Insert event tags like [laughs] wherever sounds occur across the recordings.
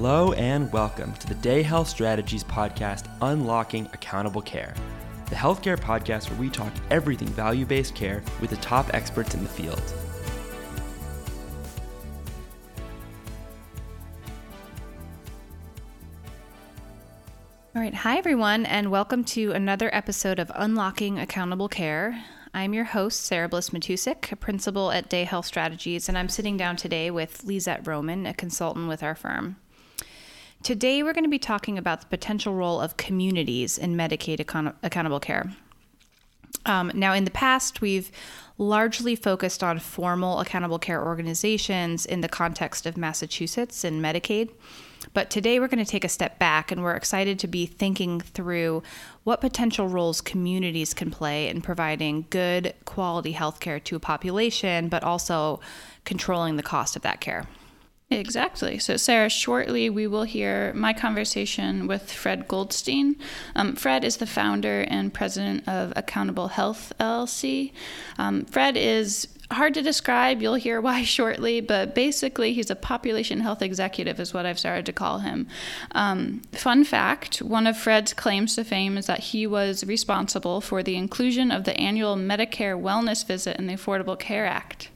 Hello and welcome to the Day Health Strategies podcast, Unlocking Accountable Care, the healthcare podcast where we talk everything value based care with the top experts in the field. All right. Hi, everyone, and welcome to another episode of Unlocking Accountable Care. I'm your host, Sarah Bliss Matusik, a principal at Day Health Strategies, and I'm sitting down today with Lisette Roman, a consultant with our firm. Today, we're going to be talking about the potential role of communities in Medicaid account- accountable care. Um, now, in the past, we've largely focused on formal accountable care organizations in the context of Massachusetts and Medicaid. But today we're going to take a step back and we're excited to be thinking through what potential roles communities can play in providing good quality health care to a population, but also controlling the cost of that care. Exactly. So, Sarah, shortly we will hear my conversation with Fred Goldstein. Um, Fred is the founder and president of Accountable Health LLC. Um, Fred is hard to describe. You'll hear why [laughs] shortly, but basically, he's a population health executive, is what I've started to call him. Um, fun fact one of Fred's claims to fame is that he was responsible for the inclusion of the annual Medicare wellness visit in the Affordable Care Act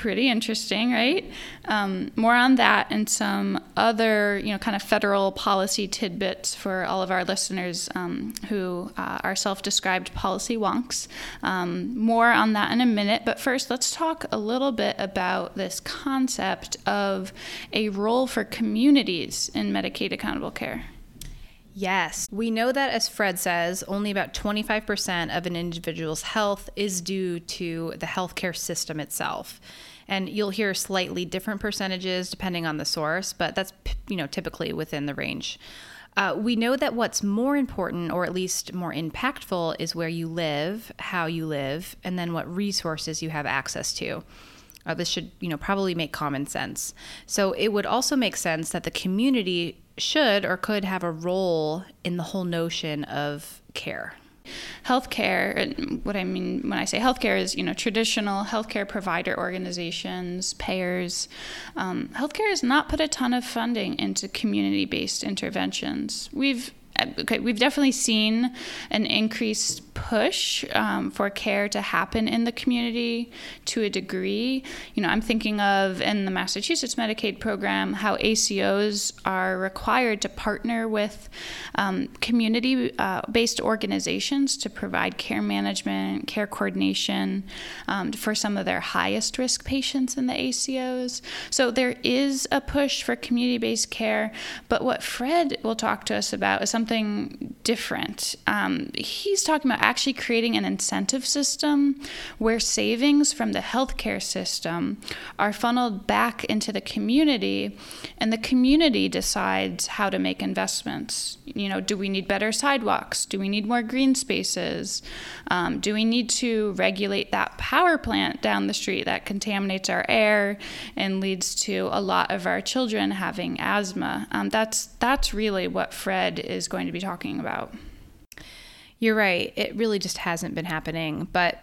pretty interesting, right? Um, more on that and some other, you know, kind of federal policy tidbits for all of our listeners um, who uh, are self-described policy wonks. Um, more on that in a minute, but first, let's talk a little bit about this concept of a role for communities in Medicaid accountable care. Yes. We know that, as Fred says, only about 25% of an individual's health is due to the healthcare system itself. And you'll hear slightly different percentages depending on the source, but that's you know typically within the range. Uh, we know that what's more important, or at least more impactful, is where you live, how you live, and then what resources you have access to. Uh, this should, you know, probably make common sense. So it would also make sense that the community should or could have a role in the whole notion of care healthcare and what i mean when i say healthcare is you know traditional healthcare provider organizations payers um, healthcare has not put a ton of funding into community-based interventions. We've okay, we've definitely seen an increased push um, for care to happen in the community to a degree. You know, I'm thinking of in the Massachusetts Medicaid program how ACOs are required to partner with um, community uh, based organizations to provide care management, care coordination um, for some of their highest risk patients in the ACOs. So there is a push for community based care, but what Fred will talk to us about is something different. Um, he's talking about actually creating an incentive system where savings from the healthcare system are funneled back into the community and the community decides how to make investments. You know, do we need better sidewalks? Do we need more green spaces? Um, do we need to regulate that power plant down the street that contaminates our air and leads to a lot of our children having asthma? Um, that's that's really what Fred is going to be talking about. You're right. It really just hasn't been happening, but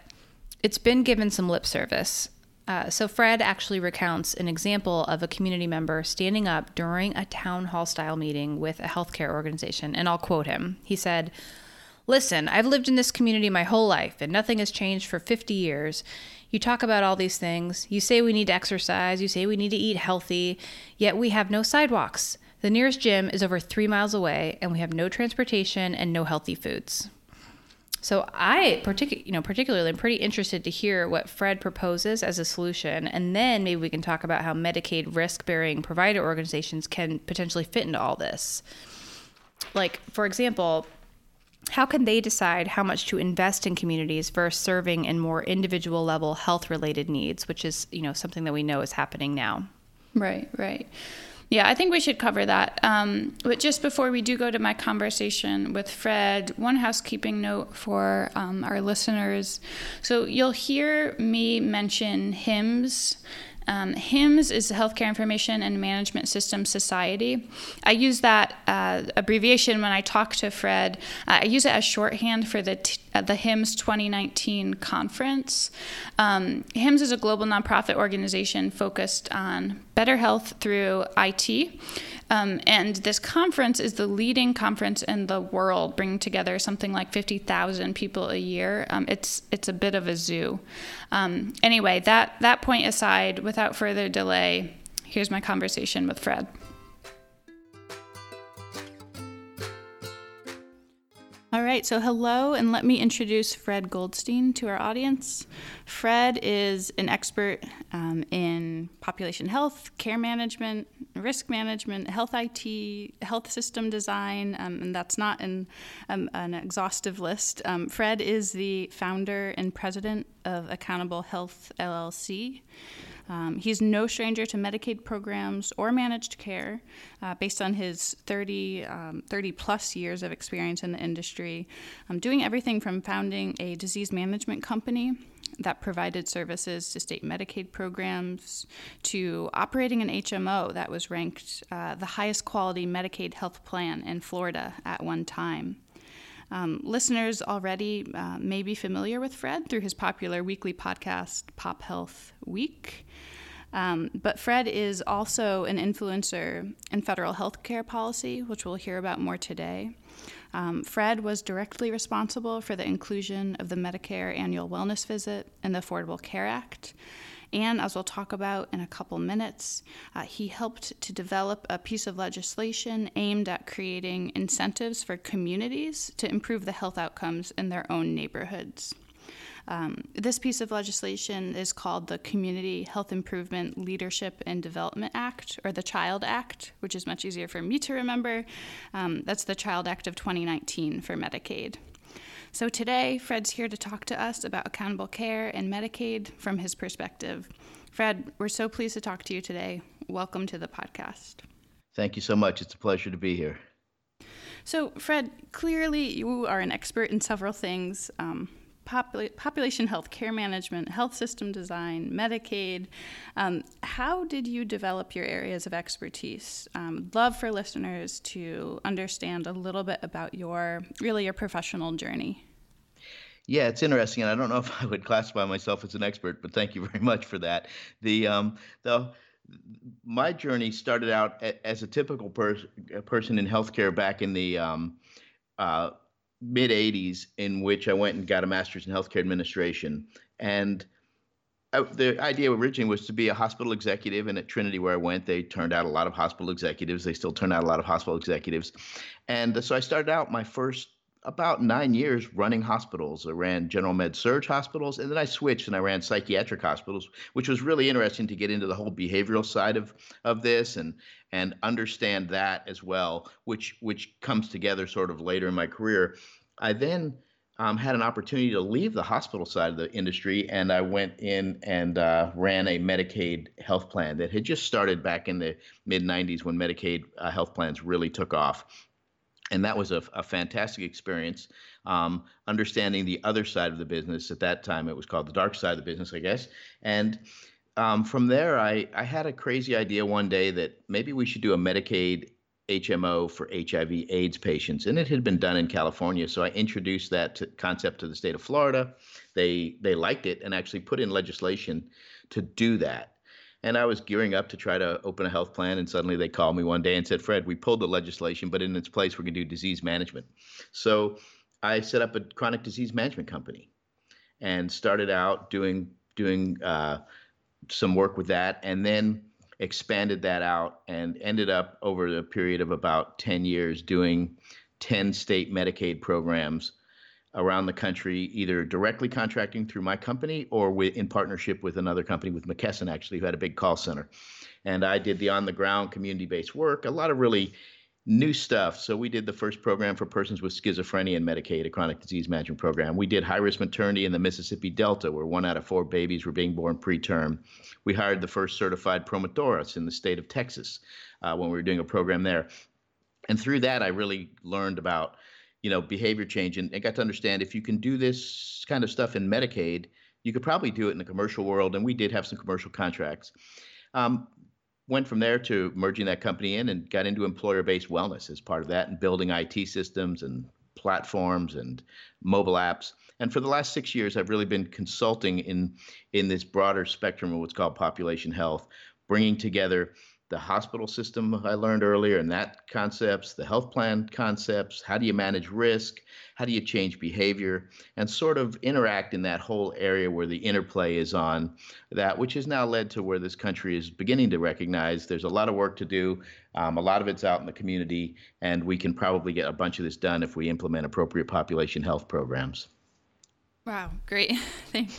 it's been given some lip service. Uh, so, Fred actually recounts an example of a community member standing up during a town hall style meeting with a healthcare organization, and I'll quote him. He said, Listen, I've lived in this community my whole life, and nothing has changed for 50 years. You talk about all these things. You say we need to exercise. You say we need to eat healthy, yet we have no sidewalks. The nearest gym is over three miles away, and we have no transportation and no healthy foods. So I particularly, you know, particularly am pretty interested to hear what Fred proposes as a solution, and then maybe we can talk about how Medicaid risk-bearing provider organizations can potentially fit into all this. Like, for example, how can they decide how much to invest in communities versus serving in more individual level health related needs, which is, you know, something that we know is happening now. Right, right. Yeah, I think we should cover that. Um, but just before we do go to my conversation with Fred, one housekeeping note for um, our listeners. So you'll hear me mention HIMSS um, is the Healthcare Information and Management System Society. I use that uh, abbreviation when I talk to Fred. Uh, I use it as shorthand for the t- uh, the HIMSS 2019 conference. Um, is a global nonprofit organization focused on better health through IT. Um, and this conference is the leading conference in the world, bringing together something like 50,000 people a year. Um, it's it's a bit of a zoo. Um, anyway, that that point aside, without further delay, here's my conversation with Fred. All right, so hello, and let me introduce Fred Goldstein to our audience. Fred is an expert um, in population health, care management, risk management, health IT, health system design, um, and that's not an, um, an exhaustive list. Um, Fred is the founder and president of Accountable Health LLC. Um, he's no stranger to Medicaid programs or managed care uh, based on his 30, um, 30 plus years of experience in the industry, um, doing everything from founding a disease management company that provided services to state Medicaid programs to operating an HMO that was ranked uh, the highest quality Medicaid health plan in Florida at one time. Um, listeners already uh, may be familiar with Fred through his popular weekly podcast, Pop Health Week. Um, but Fred is also an influencer in federal health care policy, which we'll hear about more today. Um, Fred was directly responsible for the inclusion of the Medicare annual wellness visit in the Affordable Care Act. And as we'll talk about in a couple minutes, uh, he helped to develop a piece of legislation aimed at creating incentives for communities to improve the health outcomes in their own neighborhoods. Um, this piece of legislation is called the Community Health Improvement Leadership and Development Act, or the CHILD Act, which is much easier for me to remember. Um, that's the CHILD Act of 2019 for Medicaid. So today, Fred's here to talk to us about accountable care and Medicaid from his perspective. Fred, we're so pleased to talk to you today. Welcome to the podcast. Thank you so much. It's a pleasure to be here. So, Fred, clearly you are an expert in several things. Um, popula- population health, care management, health system design, Medicaid. Um, how did you develop your areas of expertise? Um, love for listeners to understand a little bit about your really your professional journey. Yeah, it's interesting, and I don't know [laughs] if I would classify myself as an expert, but thank you very much for that. The um, the my journey started out as a typical pers- person in healthcare back in the um, uh, mid 80s in which I went and got a master's in healthcare administration. And I, the idea originally was to be a hospital executive. And at Trinity, where I went, they turned out a lot of hospital executives. They still turn out a lot of hospital executives. And uh, so I started out my first about nine years running hospitals. I ran general med surg hospitals, and then I switched and I ran psychiatric hospitals, which was really interesting to get into the whole behavioral side of of this and and understand that as well, which which comes together sort of later in my career. I then um, had an opportunity to leave the hospital side of the industry, and I went in and uh, ran a Medicaid health plan that had just started back in the mid 90s when Medicaid uh, health plans really took off and that was a, a fantastic experience um, understanding the other side of the business. At that time it was called the dark side of the business i guess. And um, from there I, I had a crazy idea one day that maybe we should do a medicaid hmo for hiv aids patients. And it had been done in california. So i introduced that to, concept to the state of florida. They they liked it and actually put in legislation to do that and I was gearing up to try to open a health plan, and suddenly they called me one day and said, Fred, we pulled the legislation, but in its place, we're going to do disease management. So I set up a chronic disease management company and started out doing doing uh, some work with that, and then expanded that out and ended up over the period of about 10 years doing 10 state Medicaid programs around the country, either directly contracting through my company or with, in partnership with another company, with McKesson actually, who had a big call center. And I did the on the ground community based work, a lot of really new stuff. So we did the first program for persons with schizophrenia and Medicaid, a chronic disease management program. We did high risk maternity in the Mississippi Delta, where one out of four babies were being born preterm. We hired the first certified promotoras in the state of Texas uh, when we were doing a program there. And through that, I really learned about you know, behavior change and, and got to understand if you can do this kind of stuff in Medicaid, you could probably do it in the commercial world. And we did have some commercial contracts. Um, went from there to merging that company in and got into employer-based wellness as part of that and building IT systems and platforms and mobile apps. And for the last six years, I've really been consulting in in this broader spectrum of what's called population health, bringing together the hospital system I learned earlier and that concepts, the health plan concepts, how do you manage risk, how do you change behavior, and sort of interact in that whole area where the interplay is on that, which has now led to where this country is beginning to recognize there's a lot of work to do. Um, a lot of it's out in the community, and we can probably get a bunch of this done if we implement appropriate population health programs. Wow, great. [laughs] thank,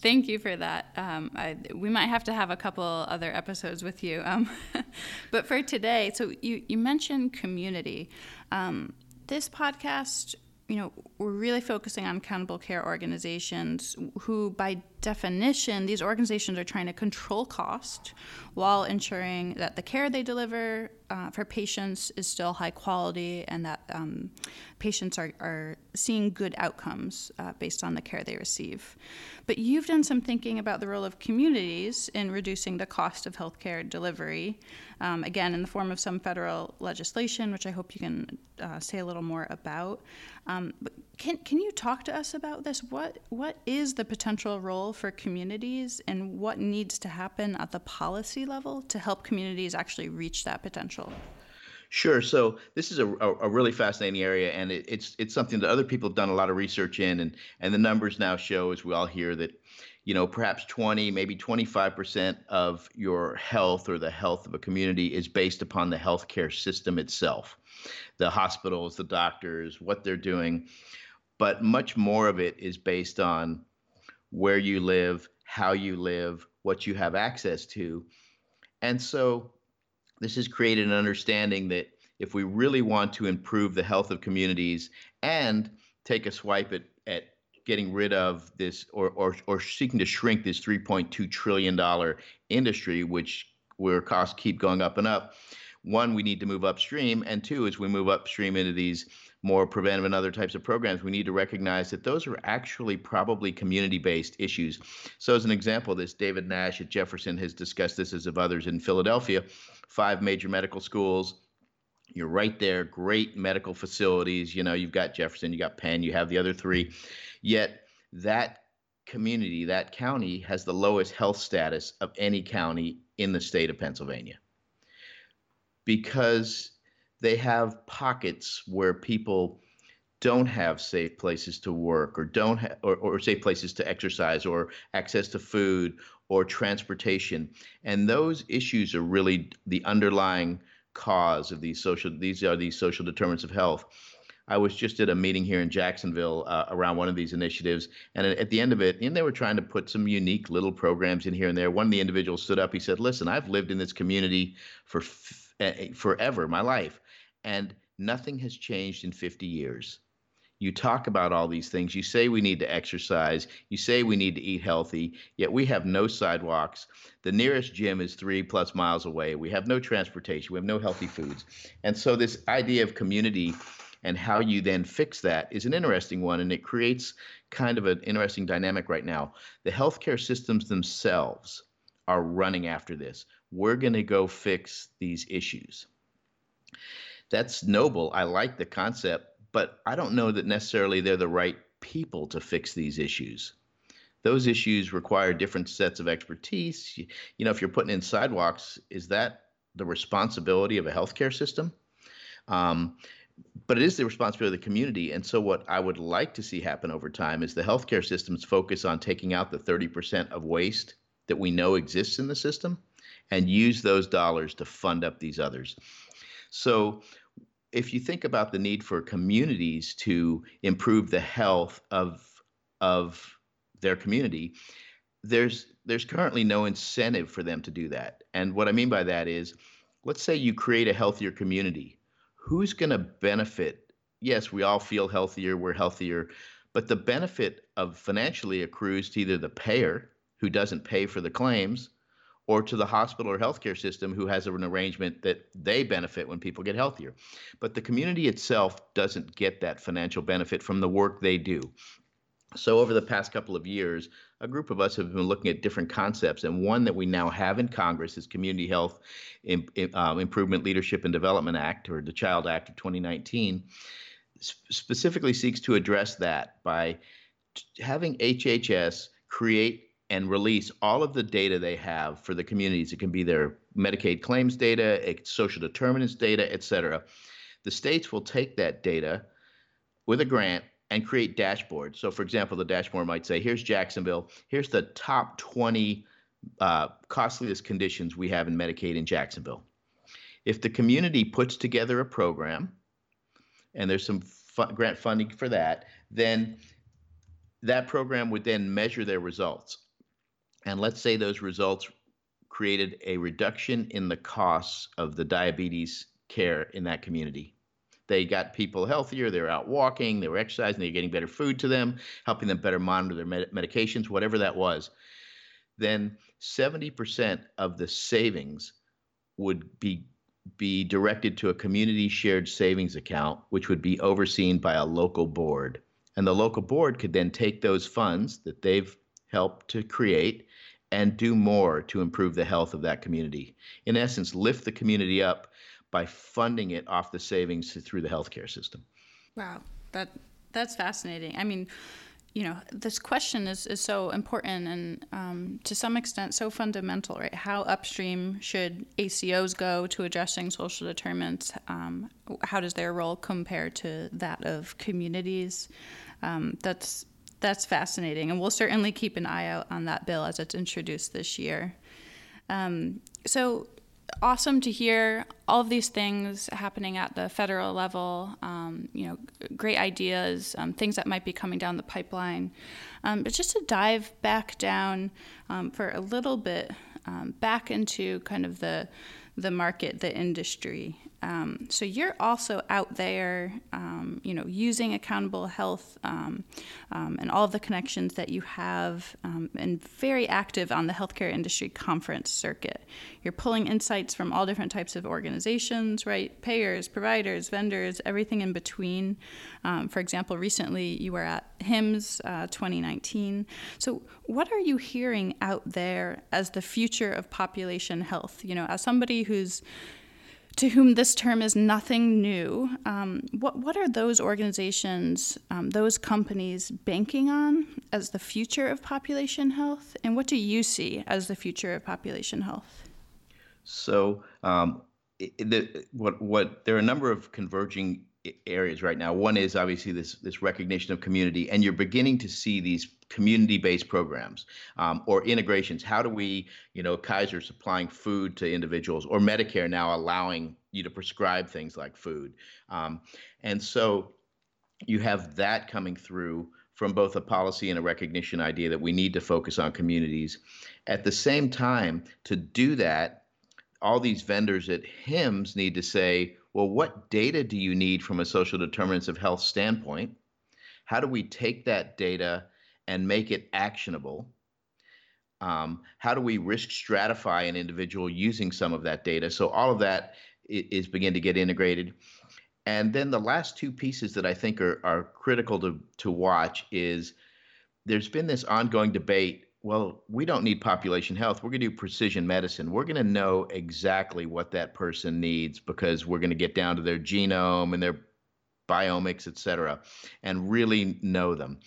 thank you for that. Um, I, we might have to have a couple other episodes with you. Um, [laughs] but for today, so you, you mentioned community. Um, this podcast, you know, we're really focusing on accountable care organizations who, by definition, these organizations are trying to control cost while ensuring that the care they deliver uh, for patients is still high quality and that um, patients are, are seeing good outcomes uh, based on the care they receive. But you've done some thinking about the role of communities in reducing the cost of healthcare delivery, um, again, in the form of some federal legislation, which I hope you can uh, say a little more about. Um, but can, can you talk to us about this? What, what is the potential role for communities and what needs to happen at the policy level to help communities actually reach that potential? Sure. So this is a, a, really fascinating area, and it, it's it's something that other people have done a lot of research in, and and the numbers now show, as we all hear, that you know perhaps 20, maybe 25 percent of your health or the health of a community is based upon the healthcare system itself, the hospitals, the doctors, what they're doing, but much more of it is based on where you live, how you live, what you have access to. And so this has created an understanding that if we really want to improve the health of communities and take a swipe at, at getting rid of this or, or, or seeking to shrink this $3.2 trillion industry, which where costs keep going up and up, one, we need to move upstream. And two, as we move upstream into these more preventive and other types of programs, we need to recognize that those are actually probably community based issues. So, as an example, this David Nash at Jefferson has discussed this as of others in Philadelphia, five major medical schools. You're right there, great medical facilities. You know, you've got Jefferson, you got Penn, you have the other three. Yet, that community, that county, has the lowest health status of any county in the state of Pennsylvania because they have pockets where people don't have safe places to work or don't have or, or safe places to exercise or access to food or transportation and those issues are really the underlying cause of these social these are these social determinants of health I was just at a meeting here in Jacksonville uh, around one of these initiatives, and at the end of it, and they were trying to put some unique little programs in here and there. One of the individuals stood up. He said, "Listen, I've lived in this community for f- uh, forever, my life, and nothing has changed in 50 years. You talk about all these things. You say we need to exercise. You say we need to eat healthy, yet we have no sidewalks. The nearest gym is three plus miles away. We have no transportation. We have no healthy foods. And so, this idea of community and how you then fix that is an interesting one. And it creates kind of an interesting dynamic right now. The healthcare systems themselves are running after this. We're going to go fix these issues that's noble. I like the concept, but I don't know that necessarily they're the right people to fix these issues. Those issues require different sets of expertise. You, you know, if you're putting in sidewalks, is that the responsibility of a healthcare system? Um, but it is the responsibility of the community. And so, what I would like to see happen over time is the healthcare systems focus on taking out the 30% of waste that we know exists in the system and use those dollars to fund up these others. So, if you think about the need for communities to improve the health of of their community, there's there's currently no incentive for them to do that. And what I mean by that is, let's say you create a healthier community. Who's going to benefit? Yes, we all feel healthier, we're healthier, but the benefit of financially accrues to either the payer who doesn't pay for the claims or to the hospital or healthcare system who has an arrangement that they benefit when people get healthier. But the community itself doesn't get that financial benefit from the work they do. So, over the past couple of years, a group of us have been looking at different concepts, and one that we now have in Congress is Community Health um, Improvement Leadership and Development Act, or the Child Act of 2019, specifically seeks to address that by having HHS create and release all of the data they have for the communities. It can be their Medicaid claims data, social determinants data, et cetera. The states will take that data with a grant and create dashboards. So, for example, the dashboard might say, here's Jacksonville, here's the top 20 uh, costliest conditions we have in Medicaid in Jacksonville. If the community puts together a program, and there's some fu- grant funding for that, then that program would then measure their results. And let's say those results created a reduction in the costs of the diabetes care in that community. They got people healthier, they were out walking, they were exercising, they were getting better food to them, helping them better monitor their med- medications, whatever that was. Then 70% of the savings would be be directed to a community shared savings account, which would be overseen by a local board. And the local board could then take those funds that they've helped to create and do more to improve the health of that community. In essence, lift the community up by funding it off the savings through the healthcare system. Wow, that that's fascinating. I mean, you know, this question is, is so important and um, to some extent so fundamental, right? How upstream should ACOs go to addressing social determinants? Um, how does their role compare to that of communities? Um, that's that's fascinating, and we'll certainly keep an eye out on that bill as it's introduced this year. Um, so, awesome to hear all of these things happening at the federal level. Um, you know, great ideas, um, things that might be coming down the pipeline. Um, but just to dive back down um, for a little bit, um, back into kind of the the market, the industry. Um, so you're also out there, um, you know, using accountable health um, um and all of the connections that you have, um, and very active on the healthcare industry conference circuit. You're pulling insights from all different types of organizations, right? Payers, providers, vendors, everything in between. Um, for example, recently you were at HIMSS uh, 2019. So what are you hearing out there as the future of population health? You know, as somebody who's to whom this term is nothing new. Um, what, what are those organizations, um, those companies banking on as the future of population health? And what do you see as the future of population health? So, um, the, what, what, there are a number of converging areas right now. One is obviously this this recognition of community, and you're beginning to see these community-based programs um, or integrations. How do we, you know, Kaiser supplying food to individuals, or Medicare now allowing you to prescribe things like food, um, and so you have that coming through from both a policy and a recognition idea that we need to focus on communities. At the same time, to do that, all these vendors at HIMSS need to say, well, what data do you need from a social determinants of health standpoint? How do we take that data and make it actionable? Um, how do we risk stratify an individual using some of that data? So all of that is, begin to get integrated. And then the last two pieces that I think are, are critical to, to watch is there's been this ongoing debate well, we don't need population health. We're going to do precision medicine. We're going to know exactly what that person needs because we're going to get down to their genome and their biomics, et cetera, and really know them.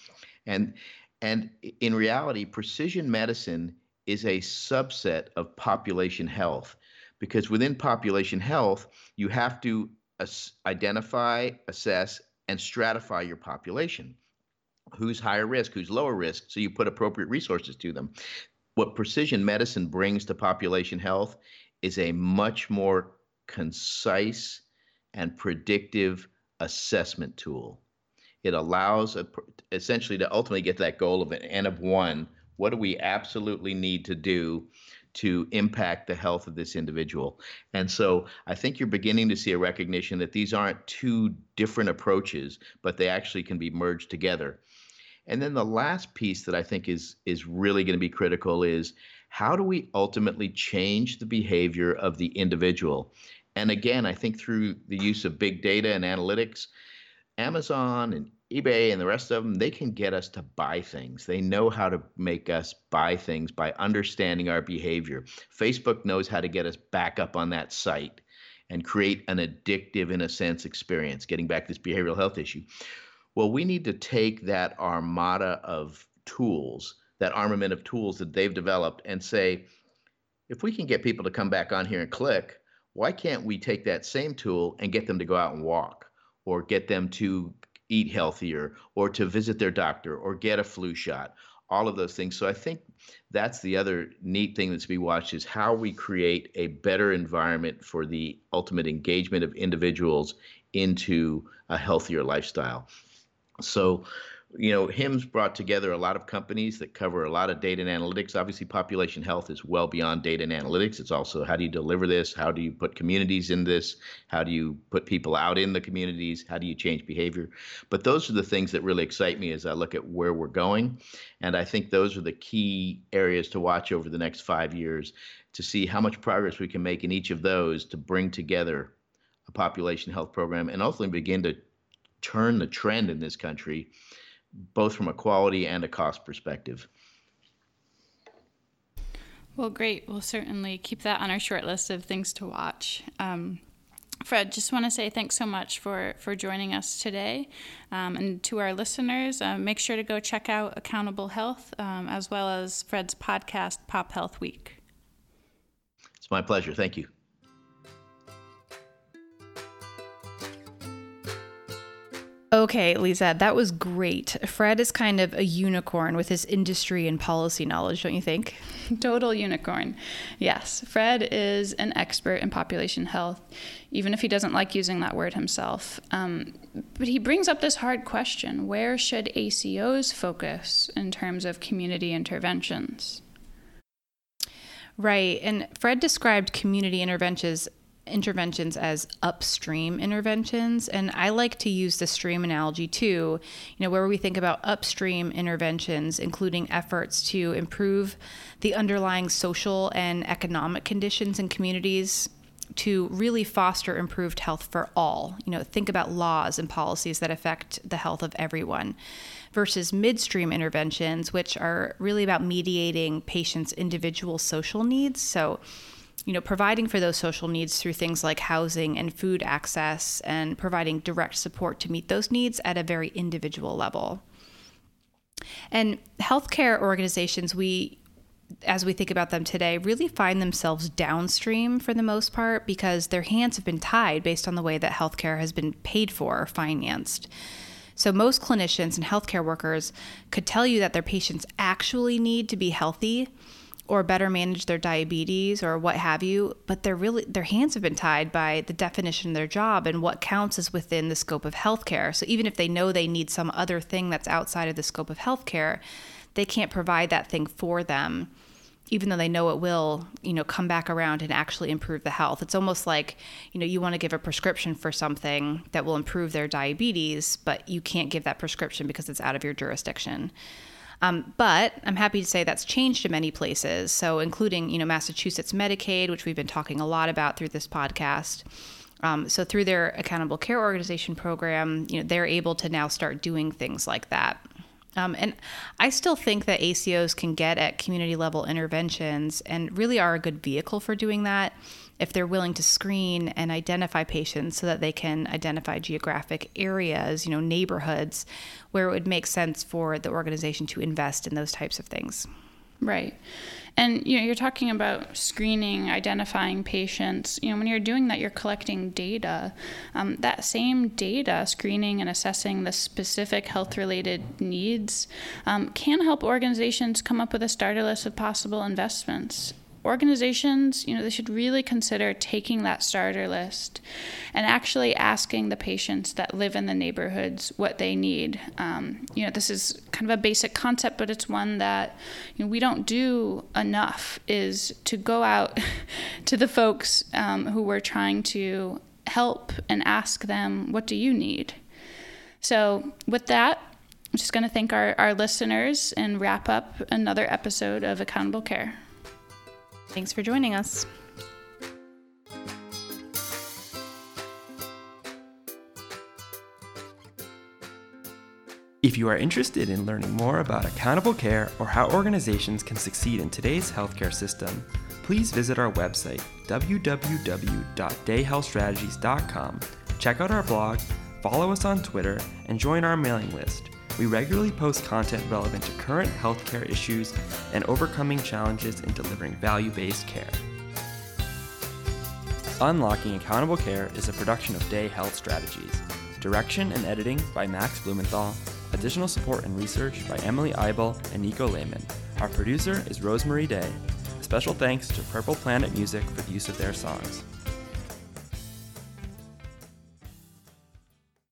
And and in reality, precision medicine is a subset of population health because within population health, you have to identify, assess, and stratify your population who's higher risk, who's lower risk, so you put appropriate resources to them. What precision medicine brings to population health is a much more concise and predictive assessment tool. It allows a, essentially to ultimately get to that goal of an N of one. What do we absolutely need to do to impact the health of this individual? And so I think you're beginning to see a recognition that these aren't two different approaches, but they actually can be merged together. And then the last piece that I think is is really going to be critical is how do we ultimately change the behavior of the individual? And again, I think through the use of big data and analytics, Amazon and eBay and the rest of them, they can get us to buy things. They know how to make us buy things by understanding our behavior. Facebook knows how to get us back up on that site and create an addictive, in a sense, experience, getting back this behavioral health issue. Well, we need to take that armada of tools, that armament of tools that they've developed, and say, if we can get people to come back on here and click, why can't we take that same tool and get them to go out and walk or get them to eat healthier or to visit their doctor or get a flu shot? All of those things. So I think that's the other neat thing that's to be watched is how we create a better environment for the ultimate engagement of individuals into a healthier lifestyle. So you know, HIMSS brought together a lot of companies that cover a lot of data and analytics. Obviously, population health is well beyond data and analytics. It's also how do you deliver this? How do you put communities in this? How do you put people out in the communities? How do you change behavior? But those are the things that really excite me as I look at where we're going. And I think those are the key areas to watch over the next five years to see how much progress we can make in each of those to bring together a population health program and ultimately begin to turn the trend in this country both from a quality and a cost perspective. Well, great. We'll certainly keep that on our short list of things to watch. Um, Fred, just want to say thanks so much for, for joining us today. Um, and to our listeners, uh, make sure to go check out Accountable Health um, as well as Fred's podcast, Pop Health Week. It's my pleasure. Thank you. Okay, Lisa, that was great. Fred is kind of a unicorn with his industry and policy knowledge, don't you think? [laughs] Total unicorn. Yes, Fred is an expert in population health, even if he doesn't like using that word himself. Um, but he brings up this hard question where should ACOs focus in terms of community interventions? Right. And Fred described community interventions interventions as upstream interventions. And I like to use the stream analogy too, you know, where we think about upstream interventions, including efforts to improve the underlying social and economic conditions in communities to really foster improved health for all. You know, think about laws and policies that affect the health of everyone versus midstream interventions, which are really about mediating patients' individual social needs. So, you know, providing for those social needs through things like housing and food access and providing direct support to meet those needs at a very individual level. And healthcare organizations, we as we think about them today, really find themselves downstream for the most part because their hands have been tied based on the way that healthcare has been paid for or financed. So, most clinicians and healthcare workers could tell you that their patients actually need to be healthy or better manage their diabetes or what have you but they're really their hands have been tied by the definition of their job and what counts as within the scope of healthcare. So even if they know they need some other thing that's outside of the scope of healthcare they can't provide that thing for them even though they know it will you know come back around and actually improve the health. It's almost like you know you want to give a prescription for something that will improve their diabetes but you can't give that prescription because it's out of your jurisdiction um, but I'm happy to say that's changed in many places. So, including, you know, Massachusetts Medicaid, which we've been talking a lot about through this podcast. Um, so, through their accountable care organization program, you know, they're able to now start doing things like that. Um, and I still think that ACOs can get at community level interventions and really are a good vehicle for doing that if they're willing to screen and identify patients so that they can identify geographic areas, you know, neighborhoods where it would make sense for the organization to invest in those types of things. Right. And you know, you're talking about screening, identifying patients. You know, when you're doing that, you're collecting data. Um, that same data, screening and assessing the specific health-related needs, um, can help organizations come up with a starter list of possible investments organizations, you know, they should really consider taking that starter list and actually asking the patients that live in the neighborhoods what they need. Um, you know, this is kind of a basic concept, but it's one that you know, we don't do enough. Is to go out [laughs] to the folks um, who we're trying to help and ask them, "What do you need?" So, with that, I'm just going to thank our, our listeners and wrap up another episode of Accountable Care. Thanks for joining us. If you are interested in learning more about accountable care or how organizations can succeed in today's healthcare system, please visit our website, www.dayhealthstrategies.com. Check out our blog, follow us on Twitter, and join our mailing list. We regularly post content relevant to current healthcare issues and overcoming challenges in delivering value based care. Unlocking Accountable Care is a production of Day Health Strategies. Direction and editing by Max Blumenthal. Additional support and research by Emily Eibel and Nico Lehman. Our producer is Rosemary Day. Special thanks to Purple Planet Music for the use of their songs.